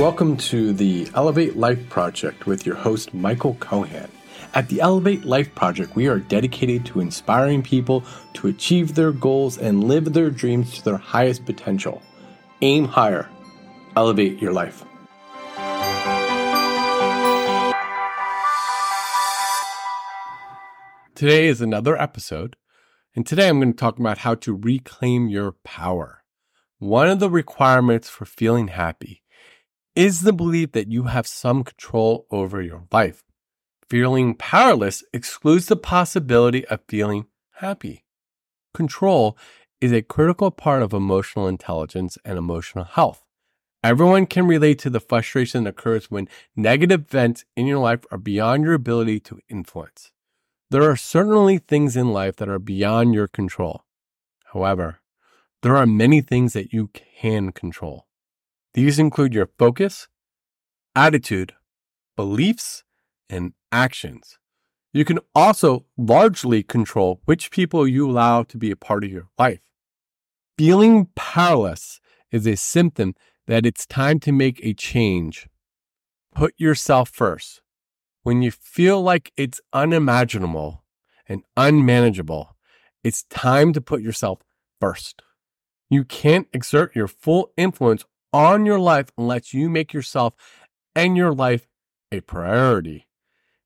Welcome to the Elevate Life Project with your host, Michael Kohan. At the Elevate Life Project, we are dedicated to inspiring people to achieve their goals and live their dreams to their highest potential. Aim higher, elevate your life. Today is another episode, and today I'm going to talk about how to reclaim your power. One of the requirements for feeling happy is the belief that you have some control over your life. Feeling powerless excludes the possibility of feeling happy. Control is a critical part of emotional intelligence and emotional health. Everyone can relate to the frustration that occurs when negative events in your life are beyond your ability to influence. There are certainly things in life that are beyond your control. However, there are many things that you can control. These include your focus, attitude, beliefs, and actions. You can also largely control which people you allow to be a part of your life. Feeling powerless is a symptom that it's time to make a change. Put yourself first. When you feel like it's unimaginable and unmanageable, it's time to put yourself first. You can't exert your full influence on your life unless you make yourself and your life a priority.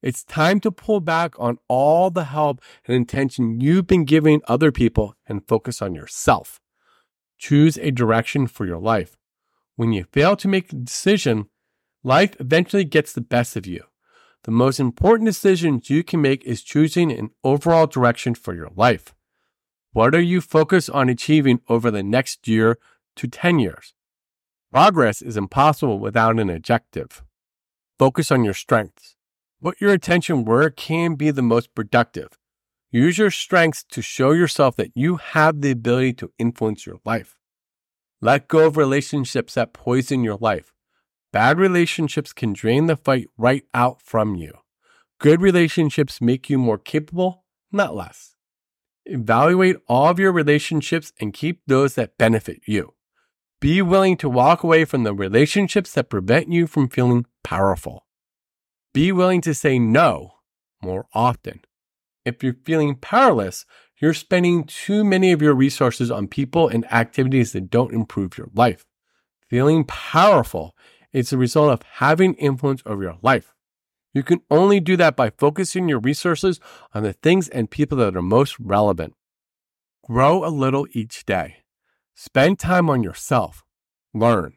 It's time to pull back on all the help and attention you've been giving other people and focus on yourself. Choose a direction for your life. When you fail to make a decision, life eventually gets the best of you. The most important decisions you can make is choosing an overall direction for your life. What are you focused on achieving over the next year to 10 years? Progress is impossible without an objective. Focus on your strengths. Put your attention where it can be the most productive. Use your strengths to show yourself that you have the ability to influence your life. Let go of relationships that poison your life. Bad relationships can drain the fight right out from you. Good relationships make you more capable, not less. Evaluate all of your relationships and keep those that benefit you. Be willing to walk away from the relationships that prevent you from feeling powerful. Be willing to say no more often. If you're feeling powerless, you're spending too many of your resources on people and activities that don't improve your life. Feeling powerful is the result of having influence over your life. You can only do that by focusing your resources on the things and people that are most relevant. Grow a little each day. Spend time on yourself. Learn.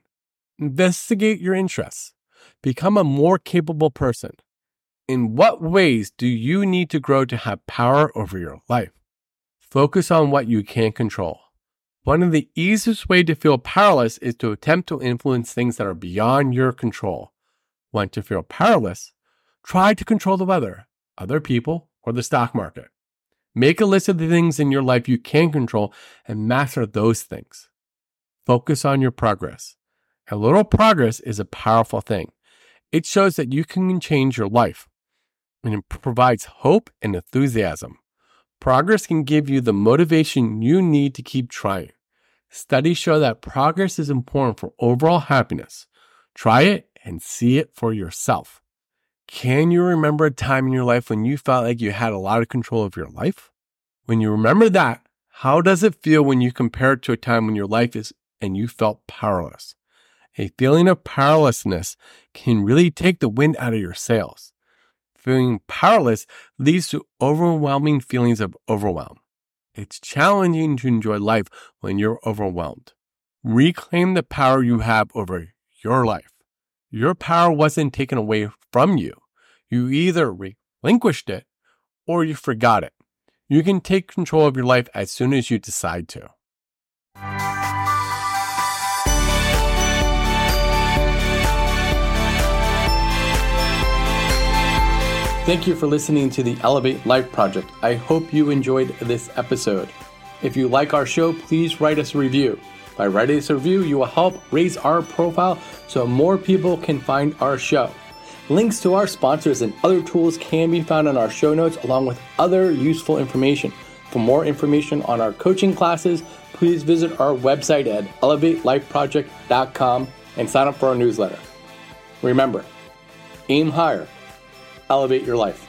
Investigate your interests. Become a more capable person. In what ways do you need to grow to have power over your life? Focus on what you can control. One of the easiest ways to feel powerless is to attempt to influence things that are beyond your control. Want to feel powerless? Try to control the weather, other people, or the stock market. Make a list of the things in your life you can control and master those things. Focus on your progress. A little progress is a powerful thing. It shows that you can change your life and it provides hope and enthusiasm. Progress can give you the motivation you need to keep trying. Studies show that progress is important for overall happiness. Try it and see it for yourself. Can you remember a time in your life when you felt like you had a lot of control of your life? When you remember that, how does it feel when you compare it to a time when your life is and you felt powerless? A feeling of powerlessness can really take the wind out of your sails. Feeling powerless leads to overwhelming feelings of overwhelm. It's challenging to enjoy life when you're overwhelmed. Reclaim the power you have over your life. Your power wasn't taken away from you. You either relinquished it or you forgot it. You can take control of your life as soon as you decide to. Thank you for listening to the Elevate Life Project. I hope you enjoyed this episode. If you like our show, please write us a review. By writing a review, you will help raise our profile so more people can find our show. Links to our sponsors and other tools can be found in our show notes along with other useful information. For more information on our coaching classes, please visit our website at elevatelife.project.com and sign up for our newsletter. Remember, aim higher, elevate your life.